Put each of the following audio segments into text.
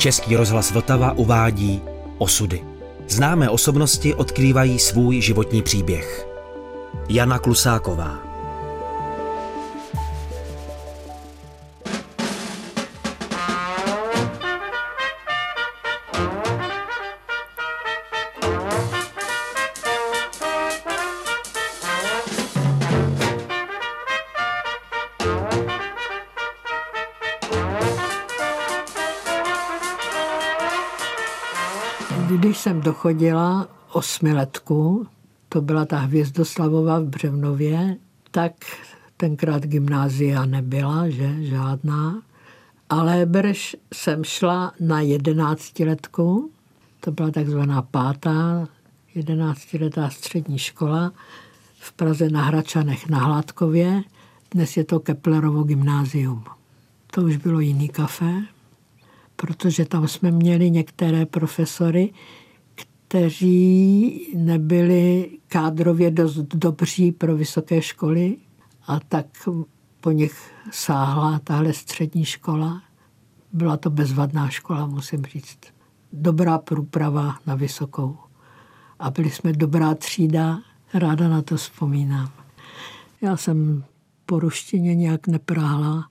Český rozhlas Vltava uvádí Osudy. Známé osobnosti odkrývají svůj životní příběh. Jana Klusáková dochodila osmiletku, to byla ta Hvězdoslavova v Břevnově, tak tenkrát gymnázia nebyla, že žádná. Ale Bereš jsem šla na jedenáctiletku, to byla takzvaná pátá jedenáctiletá střední škola v Praze na Hračanech na Hládkově. Dnes je to Keplerovo gymnázium. To už bylo jiný kafe, protože tam jsme měli některé profesory, kteří nebyli kádrově dost dobří pro vysoké školy a tak po nich sáhla tahle střední škola. Byla to bezvadná škola, musím říct. Dobrá průprava na vysokou. A byli jsme dobrá třída, ráda na to vzpomínám. Já jsem po ruštině nějak nepráhla,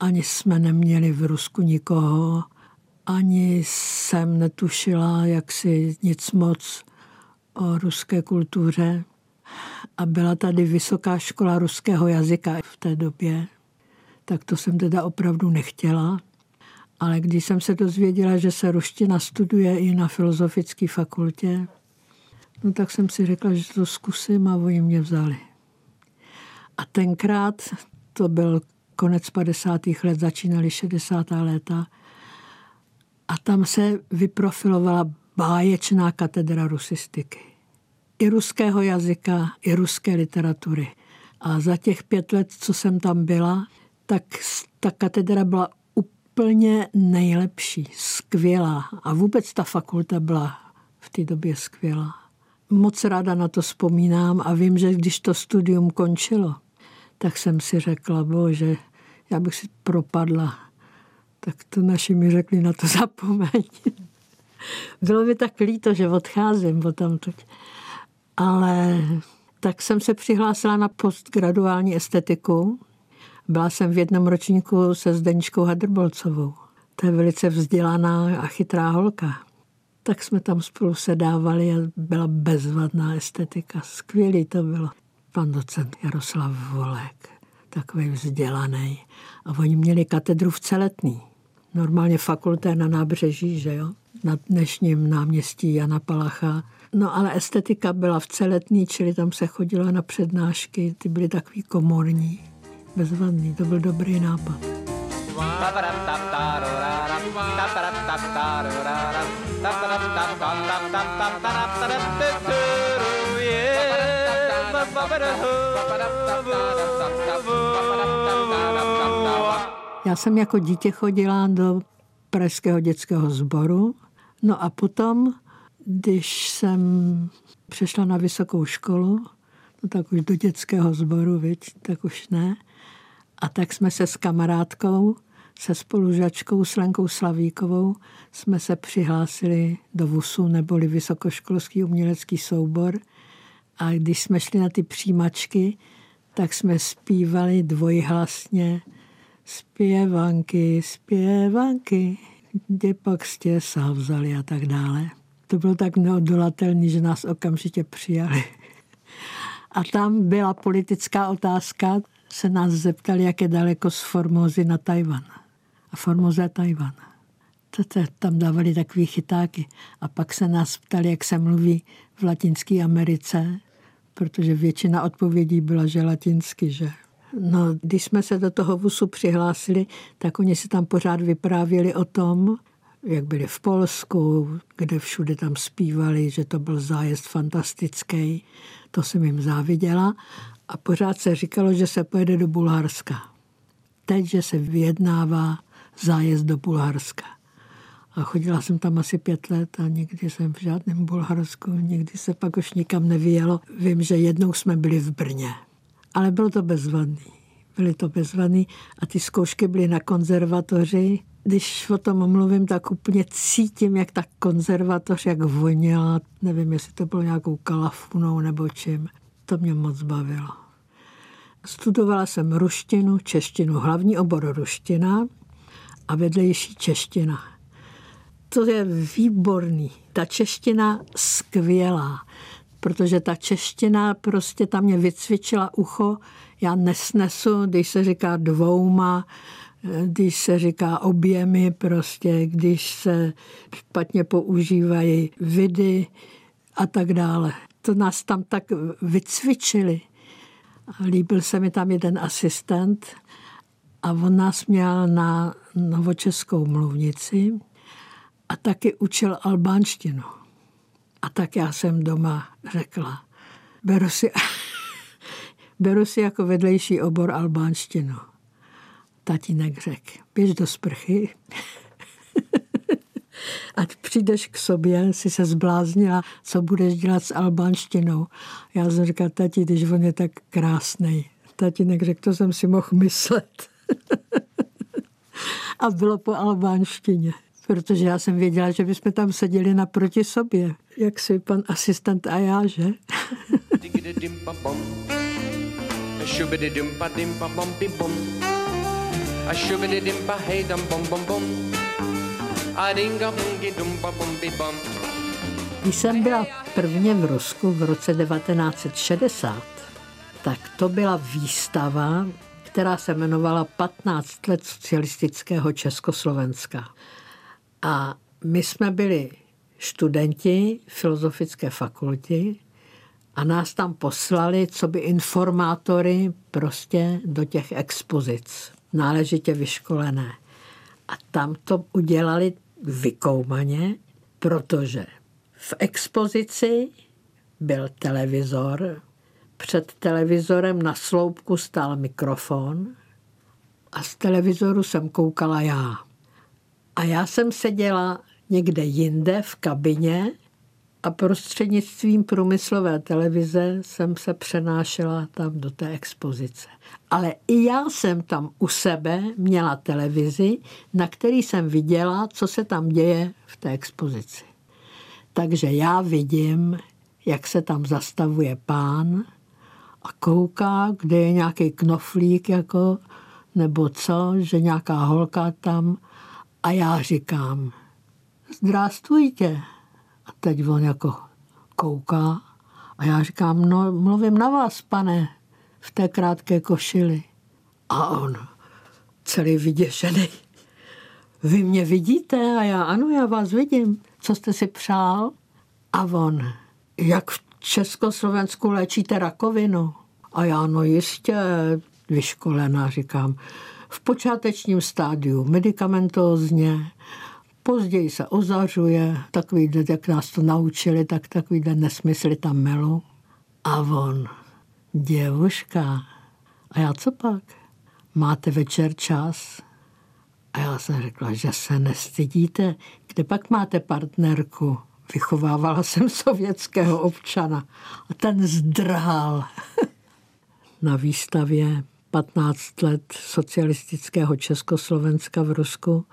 ani jsme neměli v Rusku nikoho, ani jsem netušila jaksi nic moc o ruské kultuře. A byla tady vysoká škola ruského jazyka v té době, tak to jsem teda opravdu nechtěla. Ale když jsem se dozvěděla, že se ruština studuje i na filozofické fakultě, no tak jsem si řekla, že to zkusím a oni mě vzali. A tenkrát, to byl konec 50. let, začínaly 60. léta, a tam se vyprofilovala báječná katedra rusistiky. I ruského jazyka, i ruské literatury. A za těch pět let, co jsem tam byla, tak ta katedra byla úplně nejlepší, skvělá. A vůbec ta fakulta byla v té době skvělá. Moc ráda na to vzpomínám a vím, že když to studium končilo, tak jsem si řekla, bože, já bych si propadla tak to naši mi řekli na to zapomeň. Bylo mi tak líto, že odcházím o tamtud. Ale tak jsem se přihlásila na postgraduální estetiku. Byla jsem v jednom ročníku se Zdeničkou Hadrbolcovou. To je velice vzdělaná a chytrá holka. Tak jsme tam spolu sedávali a byla bezvadná estetika. Skvělý to bylo. Pan docent Jaroslav Volek, takový vzdělaný. A oni měli katedru v Celetný normálně fakulta na nábřeží, že jo, na dnešním náměstí Jana Palacha. No ale estetika byla v celetní, čili tam se chodilo na přednášky, ty byly takový komorní, bezvadný, to byl dobrý nápad. Já jsem jako dítě chodila do Pražského dětského sboru. No a potom, když jsem přešla na vysokou školu, no tak už do dětského sboru, viď, tak už ne. A tak jsme se s kamarádkou, se spolužačkou s Lenkou Slavíkovou, jsme se přihlásili do VUSu, neboli Vysokoškolský umělecký soubor. A když jsme šli na ty přijímačky, tak jsme zpívali dvojhlasně zpěvanky, zpěvanky, kde pak jste sám vzali a tak dále. To bylo tak neodolatelné, že nás okamžitě přijali. A tam byla politická otázka, se nás zeptali, jak je daleko z Formozy na Tajvan. A Formoza je Tajvan. Tam dávali takový chytáky. A pak se nás ptali, jak se mluví v Latinské Americe, protože většina odpovědí byla, že latinsky, že No, když jsme se do toho VUSu přihlásili, tak oni si tam pořád vyprávěli o tom, jak byli v Polsku, kde všude tam zpívali, že to byl zájezd fantastický. To jsem jim záviděla. A pořád se říkalo, že se pojede do Bulharska. Teď, že se vyjednává zájezd do Bulharska. A chodila jsem tam asi pět let a nikdy jsem v žádném Bulharsku, nikdy se pak už nikam nevyjelo. Vím, že jednou jsme byli v Brně ale bylo to bezvadný. byly to bezvadný a ty zkoušky byly na konzervatoři. Když o tom mluvím, tak úplně cítím, jak ta konzervatoř, jak voněla, nevím, jestli to bylo nějakou kalafunou nebo čím. To mě moc bavilo. Studovala jsem ruštinu, češtinu, hlavní obor ruština a vedlejší čeština. To je výborný. Ta čeština skvělá, protože ta čeština prostě tam mě vycvičila ucho. Já nesnesu, když se říká dvouma, když se říká objemy, prostě, když se špatně používají vidy a tak dále. To nás tam tak vycvičili. Líbil se mi tam jeden asistent a on nás měl na novočeskou mluvnici a taky učil albánštinu. A tak já jsem doma řekla, beru si, beru si jako vedlejší obor albánštinu. Tatínek řekl, běž do sprchy, ať přijdeš k sobě, si se zbláznila, co budeš dělat s albánštinou. Já jsem říkal, tati, když on je tak krásný. Tatínek řekl, to jsem si mohl myslet. a bylo po albánštině protože já jsem věděla, že bychom tam seděli naproti sobě, jak si pan asistent a já, že? Když jsem byla prvně v Rusku v roce 1960, tak to byla výstava, která se jmenovala 15 let socialistického Československa. A my jsme byli studenti filozofické fakulty a nás tam poslali, co by informátory prostě do těch expozic, náležitě vyškolené. A tam to udělali vykoumaně, protože v expozici byl televizor, před televizorem na sloupku stál mikrofon a z televizoru jsem koukala já. A já jsem seděla někde jinde v kabině a prostřednictvím průmyslové televize jsem se přenášela tam do té expozice. Ale i já jsem tam u sebe měla televizi, na který jsem viděla, co se tam děje v té expozici. Takže já vidím, jak se tam zastavuje pán a kouká, kde je nějaký knoflík jako, nebo co, že nějaká holka tam a já říkám, zdravstvujte. A teď on jako kouká a já říkám, no mluvím na vás, pane, v té krátké košili. A on celý vyděšený. Vy mě vidíte? A já, ano, já vás vidím. Co jste si přál? A on, jak v Československu léčíte rakovinu? A já, no jistě, vyškolená, říkám, v počátečním stádiu medicamentózně, později se ozařuje, takový, jak nás to naučili, tak takovýhle nesmysly tam melu. A on, děvuška, a já co pak? Máte večer čas? A já jsem řekla, že se nestydíte. Kde pak máte partnerku? Vychovávala jsem sovětského občana. A ten zdrhal. Na výstavě 15 let socialistického Československa v Rusku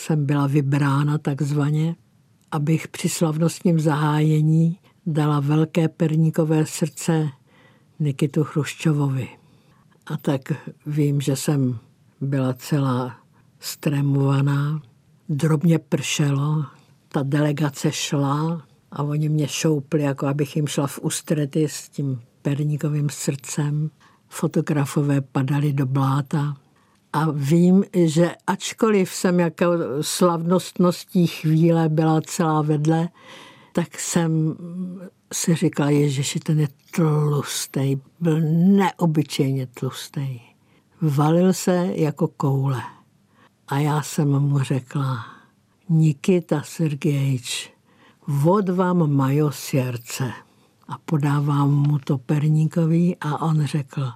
jsem byla vybrána takzvaně, abych při slavnostním zahájení dala velké perníkové srdce Nikitu Chruščovovi. A tak vím, že jsem byla celá stremovaná, drobně pršelo, ta delegace šla a oni mě šoupli, jako abych jim šla v ústrety s tím perníkovým srdcem fotografové padali do bláta. A vím, že ačkoliv jsem jako slavnostností chvíle byla celá vedle, tak jsem si říkala, Ježiši, ten je tlustý, byl neobyčejně tlustý. Valil se jako koule. A já jsem mu řekla, Nikita Sergejč, vod vám majo srdce a podávám mu to perníkový a on řekl,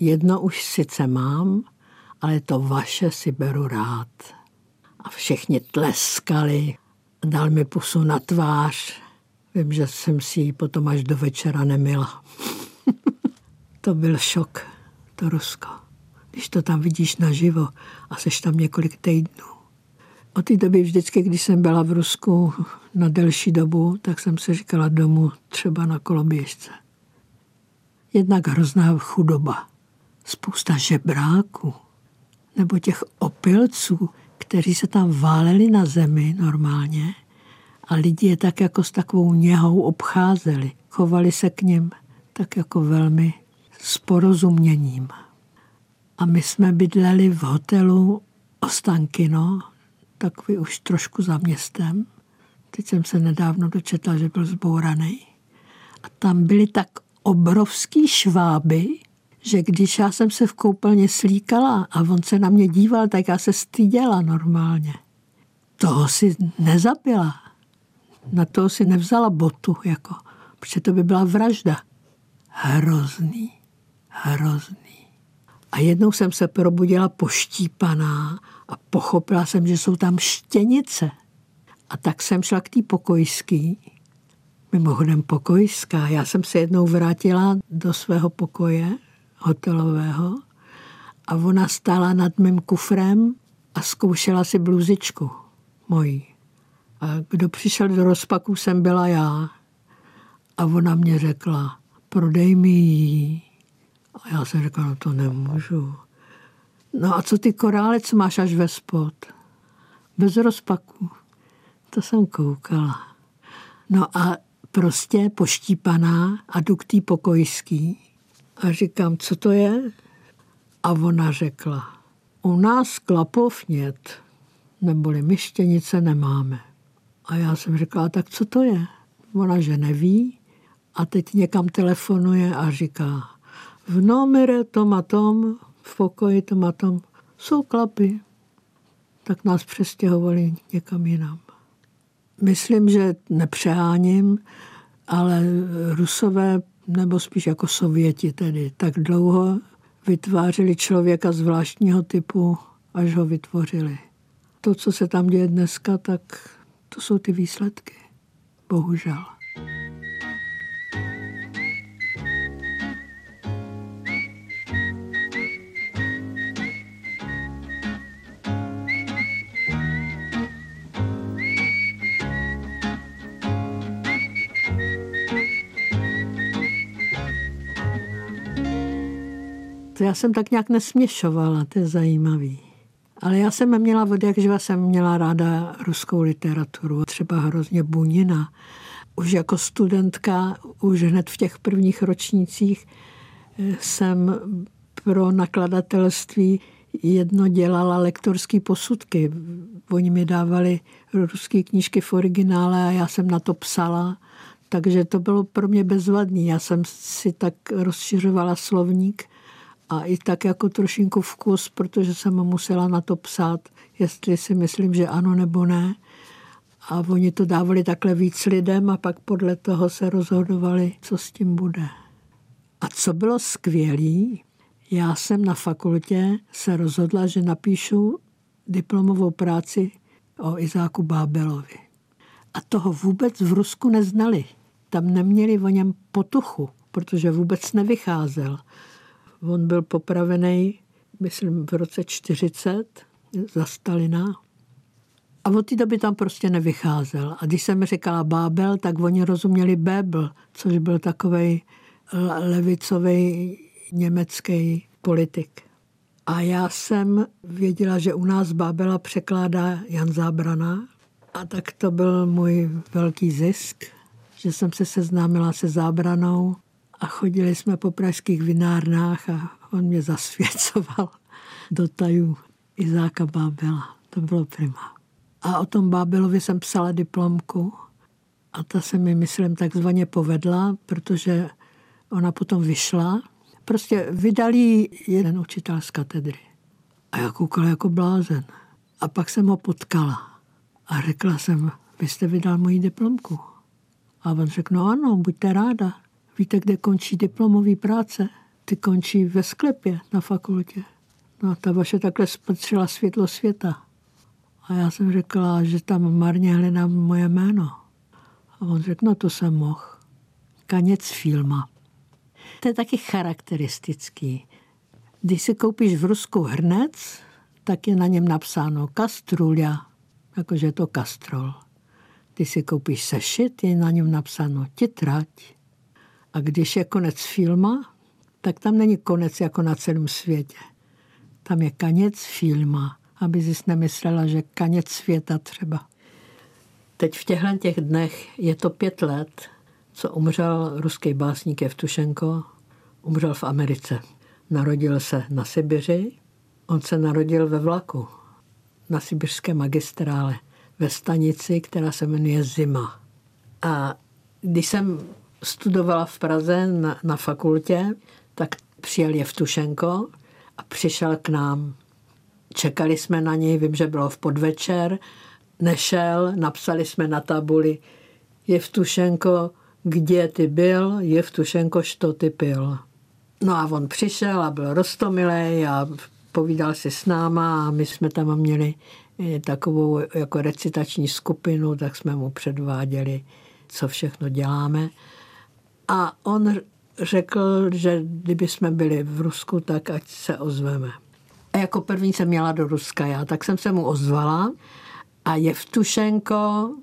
jedno už sice mám, ale to vaše si beru rád. A všichni tleskali, dal mi pusu na tvář. Vím, že jsem si ji potom až do večera nemila. to byl šok, to Rusko. když to tam vidíš naživo a seš tam několik týdnů. Od té doby vždycky, když jsem byla v Rusku na delší dobu, tak jsem se říkala domů třeba na koloběžce. Jednak hrozná chudoba, spousta žebráků, nebo těch opilců, kteří se tam váleli na zemi normálně a lidi je tak jako s takovou něhou obcházeli. Chovali se k ním tak jako velmi s porozuměním. A my jsme bydleli v hotelu Ostankino, takový už trošku za městem. Teď jsem se nedávno dočetla, že byl zbouraný. A tam byly tak obrovský šváby, že když já jsem se v koupelně slíkala a on se na mě díval, tak já se styděla normálně. Toho si nezabila. Na toho si nevzala botu, jako, protože to by byla vražda. Hrozný, hrozný. A jednou jsem se probudila poštípaná a pochopila jsem, že jsou tam štěnice. A tak jsem šla k té pokojský. Mimochodem pokojská. Já jsem se jednou vrátila do svého pokoje hotelového a ona stála nad mým kufrem a zkoušela si bluzičku mojí. A kdo přišel do rozpaku, jsem byla já. A ona mě řekla, prodej mi ji. A já jsem řekla, no to nemůžu. No a co ty korále, co máš až ve spod? Bez rozpaku. To jsem koukala. No a prostě poštípaná a té pokojský a říkám, co to je? A ona řekla, u nás klapov nět, neboli myštěnice nemáme. A já jsem řekla, tak co to je? Ona, že neví a teď někam telefonuje a říká, v nomere tom a tom, v pokoji tom a tom, jsou klapy. Tak nás přestěhovali někam jinam. Myslím, že nepřeháním, ale Rusové nebo spíš jako Sověti tedy, tak dlouho vytvářeli člověka zvláštního typu, až ho vytvořili. To, co se tam děje dneska, tak to jsou ty výsledky. Bohužel. Já jsem tak nějak nesměšovala, to je zajímavý. Ale já jsem měla od jakživa jsem měla ráda ruskou literaturu, třeba hrozně Bunina. Už jako studentka, už hned v těch prvních ročnících eh, jsem pro nakladatelství jedno dělala lektorský posudky. Oni mi dávali ruské knížky v originále a já jsem na to psala. Takže to bylo pro mě bezvadný. Já jsem si tak rozšiřovala slovník a i tak jako trošinku vkus, protože jsem musela na to psát, jestli si myslím, že ano nebo ne. A oni to dávali takhle víc lidem a pak podle toho se rozhodovali, co s tím bude. A co bylo skvělé, já jsem na fakultě se rozhodla, že napíšu diplomovou práci o Izáku Bábelovi. A toho vůbec v Rusku neznali. Tam neměli o něm potuchu, protože vůbec nevycházel. On byl popravený, myslím, v roce 40 za Stalina. A od té doby tam prostě nevycházel. A když jsem říkala Bábel, tak oni rozuměli Bébel, což byl takový levicový německý politik. A já jsem věděla, že u nás Bábela překládá Jan Zábrana. A tak to byl můj velký zisk, že jsem se seznámila se Zábranou a chodili jsme po pražských vinárnách a on mě zasvěcoval do tajů Izáka Bábela. To bylo prima. A o tom Bábelovi jsem psala diplomku a ta se mi, myslím, takzvaně povedla, protože ona potom vyšla. Prostě vydali jeden učitel z katedry. A já koukala jako blázen. A pak jsem ho potkala. A řekla jsem, vy jste vydal moji diplomku. A on řekl, no ano, buďte ráda. Víte, kde končí diplomový práce? Ty končí ve sklepě na fakultě. No a ta vaše takhle spatřila světlo světa. A já jsem řekla, že tam marně hledám moje jméno. A on řekl, no to jsem mohl. Kaněc filma. To je taky charakteristický. Když si koupíš v Rusku hrnec, tak je na něm napsáno kastrulia, jakože je to kastrol. Když si koupíš sešit, je na něm napsáno titrať. A když je konec filma, tak tam není konec jako na celém světě. Tam je kaněc filma, aby jsi nemyslela, že kaněc světa třeba. Teď v těchto těch dnech je to pět let, co umřel ruský básník Evtušenko, umřel v Americe. Narodil se na Sibiři, on se narodil ve vlaku na sibirské magistrále ve stanici, která se jmenuje Zima. A když jsem studovala v Praze na, na fakultě, tak přijel Jevtušenko a přišel k nám. Čekali jsme na něj, vím, že bylo v podvečer, nešel, napsali jsme na tabuli Jevtušenko, kde ty byl, Jevtušenko, što ty pil. No a on přišel a byl rostomilej a povídal si s náma a my jsme tam měli eh, takovou jako recitační skupinu, tak jsme mu předváděli, co všechno děláme. A on řekl, že kdyby jsme byli v Rusku, tak ať se ozveme. A jako první jsem měla do Ruska já, tak jsem se mu ozvala a je v Tušenko,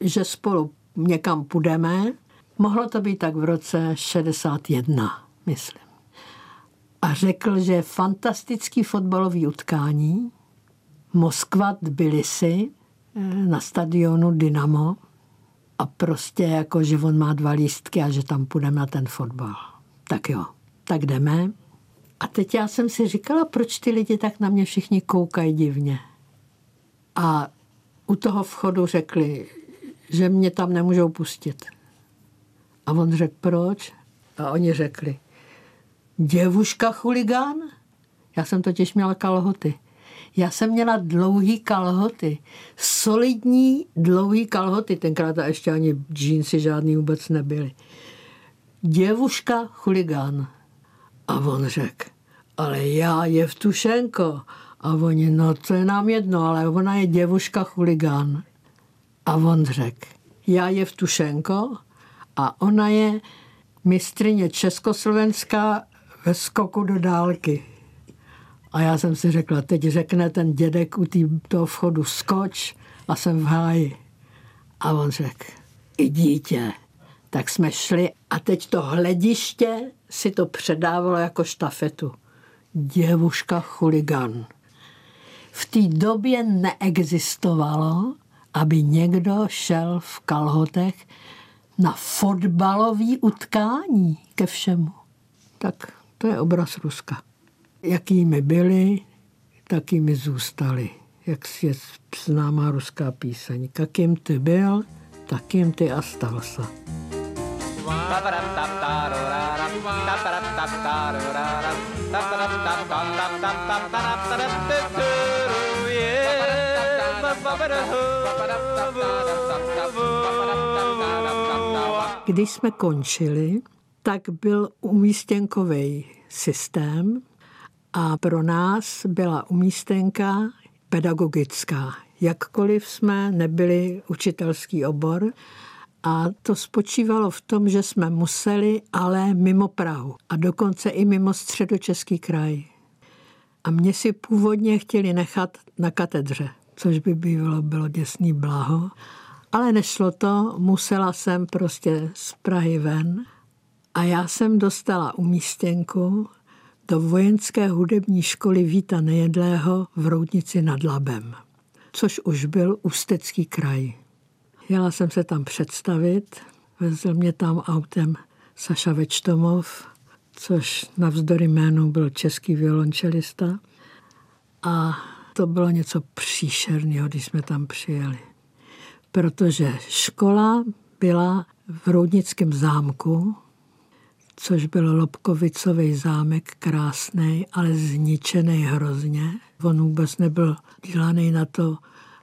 že spolu někam půjdeme. Mohlo to být tak v roce 61, myslím. A řekl, že fantastický fotbalový utkání Moskva Tbilisi eh, na stadionu Dynamo a prostě jako, že on má dva lístky a že tam půjdeme na ten fotbal. Tak jo, tak jdeme. A teď já jsem si říkala, proč ty lidi tak na mě všichni koukají divně. A u toho vchodu řekli, že mě tam nemůžou pustit. A on řekl, proč? A oni řekli, děvuška chuligán? Já jsem totiž měla kalhoty. Já jsem měla dlouhý kalhoty, solidní dlouhý kalhoty, tenkrát a ještě ani džínsy žádný vůbec nebyly. Děvuška chuligán. A on řekl, ale já je v Tušenko. A oni, no to je nám jedno, ale ona je děvuška chuligán. A on řekl, já je v Tušenko a ona je mistrině Československá ve skoku do dálky. A já jsem si řekla, teď řekne ten dědek u toho vchodu skoč a jsem v háji. A on řekl, i dítě. Tak jsme šli a teď to hlediště si to předávalo jako štafetu. Děvuška chuligan. V té době neexistovalo, aby někdo šel v kalhotech na fotbalový utkání ke všemu. Tak to je obraz Ruska jakými byli, takými zůstali. Jak je známá ruská píseň. Kakým ty byl, takým ty a stal se. Když jsme končili, tak byl umístěnkový systém, a pro nás byla umístěnka pedagogická. Jakkoliv jsme nebyli učitelský obor, a to spočívalo v tom, že jsme museli, ale mimo Prahu a dokonce i mimo středočeský kraj. A mě si původně chtěli nechat na katedře, což by bylo, bylo děsný blaho, ale nešlo to, musela jsem prostě z Prahy ven a já jsem dostala umístěnku do vojenské hudební školy Víta Nejedlého v Roudnici nad Labem, což už byl Ústecký kraj. Jela jsem se tam představit, vezl mě tam autem Saša Večtomov, což navzdory jménu byl český violončelista. A to bylo něco příšerného, když jsme tam přijeli. Protože škola byla v Roudnickém zámku, což byl Lobkovicový zámek, krásný, ale zničený hrozně. On vůbec nebyl dělaný na to,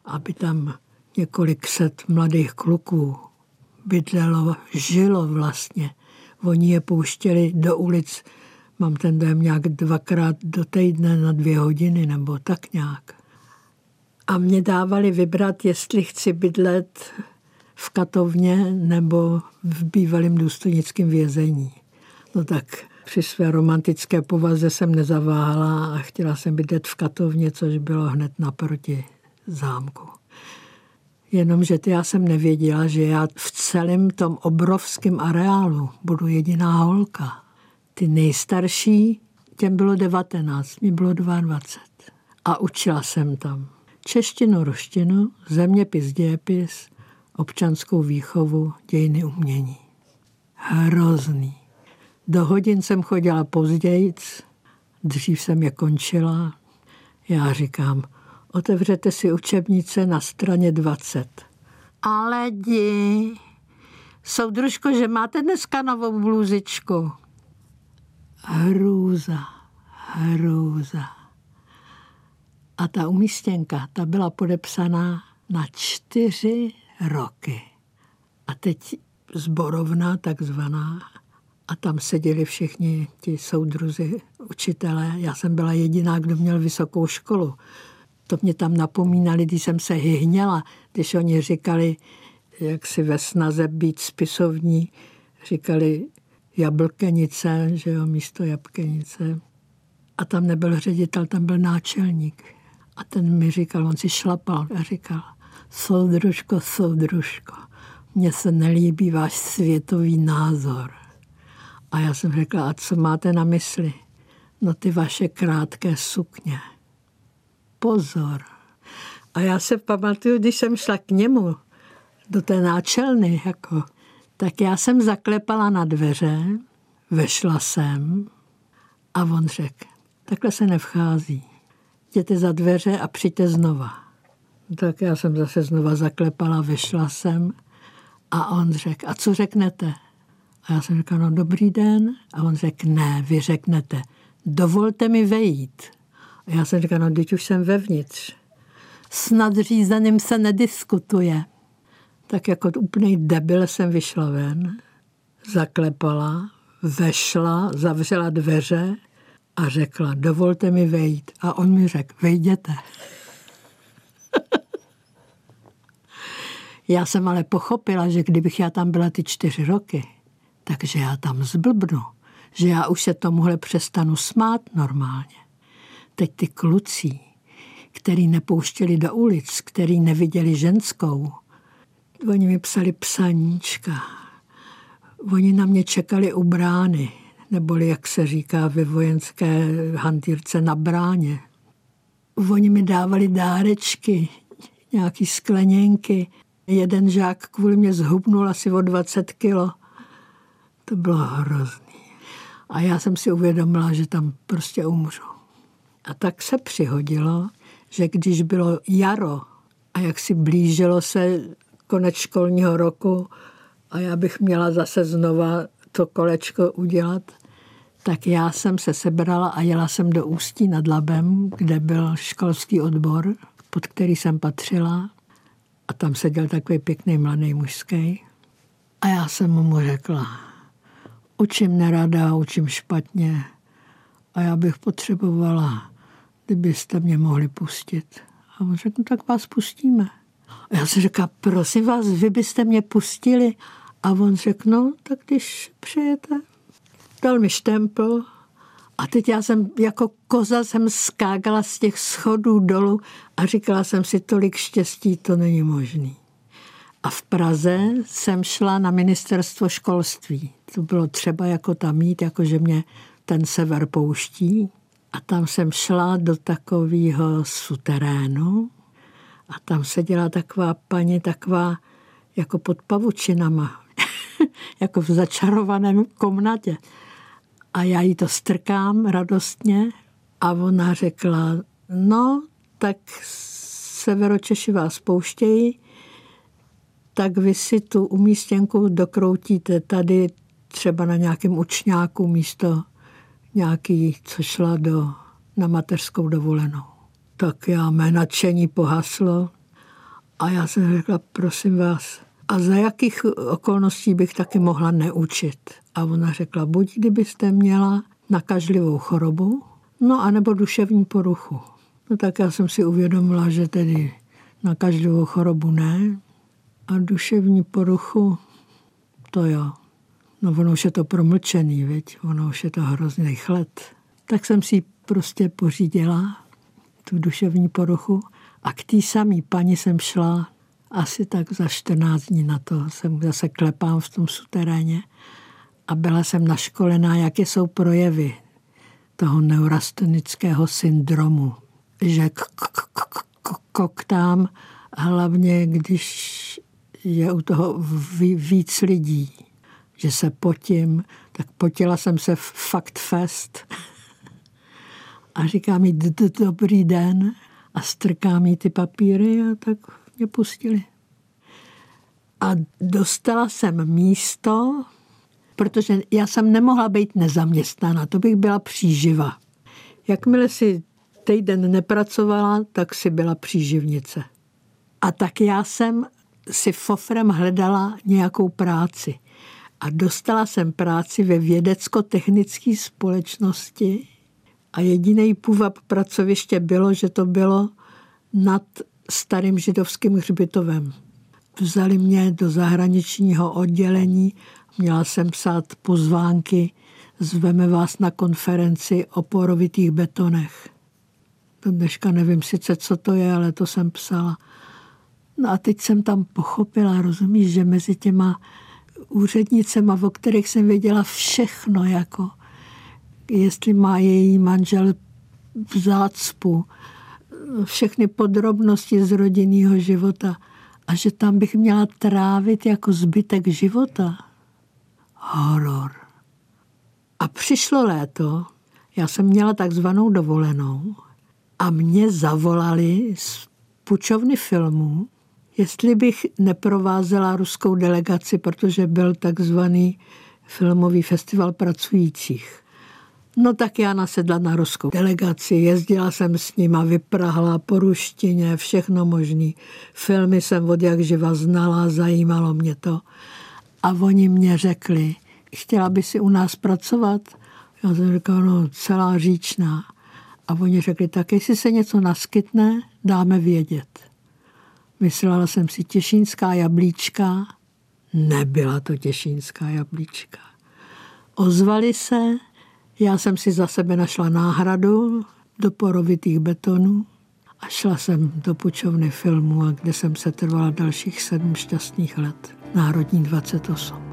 aby tam několik set mladých kluků bydlelo, žilo vlastně. Oni je pouštěli do ulic, mám ten dojem nějak dvakrát do týdne na dvě hodiny nebo tak nějak. A mě dávali vybrat, jestli chci bydlet v katovně nebo v bývalém důstojnickém vězení. No tak Při své romantické povaze jsem nezaváhala a chtěla jsem bydlet v Katovně, což bylo hned naproti zámku. Jenomže já jsem nevěděla, že já v celém tom obrovském areálu budu jediná holka. Ty nejstarší, těm bylo 19, mi bylo 22. A učila jsem tam češtinu, roštinu, zeměpis, dějepis, občanskou výchovu, dějiny umění. Hrozný. Do hodin jsem chodila později, dřív jsem je končila. Já říkám, otevřete si učebnice na straně 20. Ale di, soudružko, že máte dneska novou bluzičku. Hrůza, hrůza. A ta umístěnka, ta byla podepsaná na čtyři roky. A teď zborovna takzvaná a tam seděli všichni ti soudruzi, učitelé. Já jsem byla jediná, kdo měl vysokou školu. To mě tam napomínali, když jsem se hyhněla, když oni říkali, jak si ve snaze být spisovní, říkali jablkenice, že jo, místo jabkenice. A tam nebyl ředitel, tam byl náčelník. A ten mi říkal, on si šlapal a říkal, soudružko, soudružko, mně se nelíbí váš světový názor. A já jsem řekla, a co máte na mysli? No ty vaše krátké sukně. Pozor. A já se pamatuju, když jsem šla k němu, do té náčelny, jako, tak já jsem zaklepala na dveře, vešla jsem a on řekl, takhle se nevchází. Jděte za dveře a přijďte znova. Tak já jsem zase znova zaklepala, vyšla jsem a on řekl, a co řeknete? A já jsem řekla, no dobrý den. A on řekl, ne, vy řeknete, dovolte mi vejít. A já jsem řekla, no teď už jsem vevnitř. S nadřízeným se nediskutuje. Tak jako úplný debil jsem vyšla ven, zaklepala, vešla, zavřela dveře a řekla, dovolte mi vejít. A on mi řekl, vejděte. já jsem ale pochopila, že kdybych já tam byla ty čtyři roky, takže já tam zblbnu, že já už se tomuhle přestanu smát normálně. Teď ty kluci, který nepouštěli do ulic, který neviděli ženskou, oni mi psali psaníčka. Oni na mě čekali u brány, neboli jak se říká ve vojenské hantýrce na bráně. Oni mi dávali dárečky, nějaký skleněnky. Jeden žák kvůli mě zhubnul asi o 20 kilo. To bylo hrozný. A já jsem si uvědomila, že tam prostě umřu. A tak se přihodilo, že když bylo jaro a jak si blížilo se konec školního roku a já bych měla zase znova to kolečko udělat, tak já jsem se sebrala a jela jsem do Ústí nad Labem, kde byl školský odbor, pod který jsem patřila. A tam seděl takový pěkný mladý mužský. A já jsem mu řekla, učím nerada, učím špatně a já bych potřebovala, kdybyste mě mohli pustit. A on řekl, no, tak vás pustíme. A já si říká, prosím vás, vy byste mě pustili. A on řekl, no, tak když přijete. Dal mi štempl a teď já jsem jako koza jsem skágala z těch schodů dolů a říkala jsem si, tolik štěstí, to není možný. A v Praze jsem šla na ministerstvo školství. To bylo třeba jako tam mít, jako že mě ten sever pouští. A tam jsem šla do takového suterénu a tam seděla taková paní, taková jako pod pavučinama, jako v začarovaném komnatě. A já jí to strkám radostně a ona řekla, no, tak Severočeši vás pouštějí, tak vy si tu umístěnku dokroutíte tady třeba na nějakém učňáku místo nějaký, co šla do, na mateřskou dovolenou. Tak já mé nadšení pohaslo a já jsem řekla, prosím vás, a za jakých okolností bych taky mohla neučit? A ona řekla, buď kdybyste měla nakažlivou chorobu, no anebo duševní poruchu. No tak já jsem si uvědomila, že tedy nakažlivou chorobu ne, a duševní poruchu, to jo. No ono už je to promlčený, viď? ono už je to hrozný chlet. Tak jsem si prostě pořídila tu duševní poruchu a k té samé paní jsem šla asi tak za 14 dní na to. Jsem zase klepám v tom suteréně a byla jsem naškolená, jaké jsou projevy toho neurastenického syndromu. Že koktám hlavně, když je u toho víc lidí, že se potím, tak potila jsem se v Fakt Fest a říká mi dobrý den a strká mi ty papíry a tak mě pustili. A dostala jsem místo, protože já jsem nemohla být nezaměstnána, to bych byla příživa. Jakmile si týden nepracovala, tak si byla příživnice. A tak já jsem si fofrem hledala nějakou práci. A dostala jsem práci ve vědecko-technické společnosti a jediný půvab pracoviště bylo, že to bylo nad starým židovským hřbitovem. Vzali mě do zahraničního oddělení, měla jsem psát pozvánky, zveme vás na konferenci o porovitých betonech. Do dneška nevím sice, co to je, ale to jsem psala. No a teď jsem tam pochopila, rozumíš, že mezi těma úřednicema, o kterých jsem věděla všechno, jako jestli má její manžel v zácpu, všechny podrobnosti z rodinného života a že tam bych měla trávit jako zbytek života. Horor. A přišlo léto, já jsem měla takzvanou dovolenou a mě zavolali z pučovny filmů, jestli bych neprovázela ruskou delegaci, protože byl takzvaný filmový festival pracujících. No tak já nasedla na ruskou delegaci, jezdila jsem s nima, vyprahla po ruštině, všechno možný. Filmy jsem od jak živa znala, zajímalo mě to. A oni mě řekli, chtěla by si u nás pracovat? Já jsem říkala, no celá říčná. A oni řekli, tak jestli se něco naskytne, dáme vědět. Myslela jsem si těšínská jablíčka. Nebyla to těšínská jablíčka. Ozvali se, já jsem si za sebe našla náhradu do porovitých betonů a šla jsem do pučovny filmu, kde jsem se trvala dalších sedm šťastných let. Národní 28.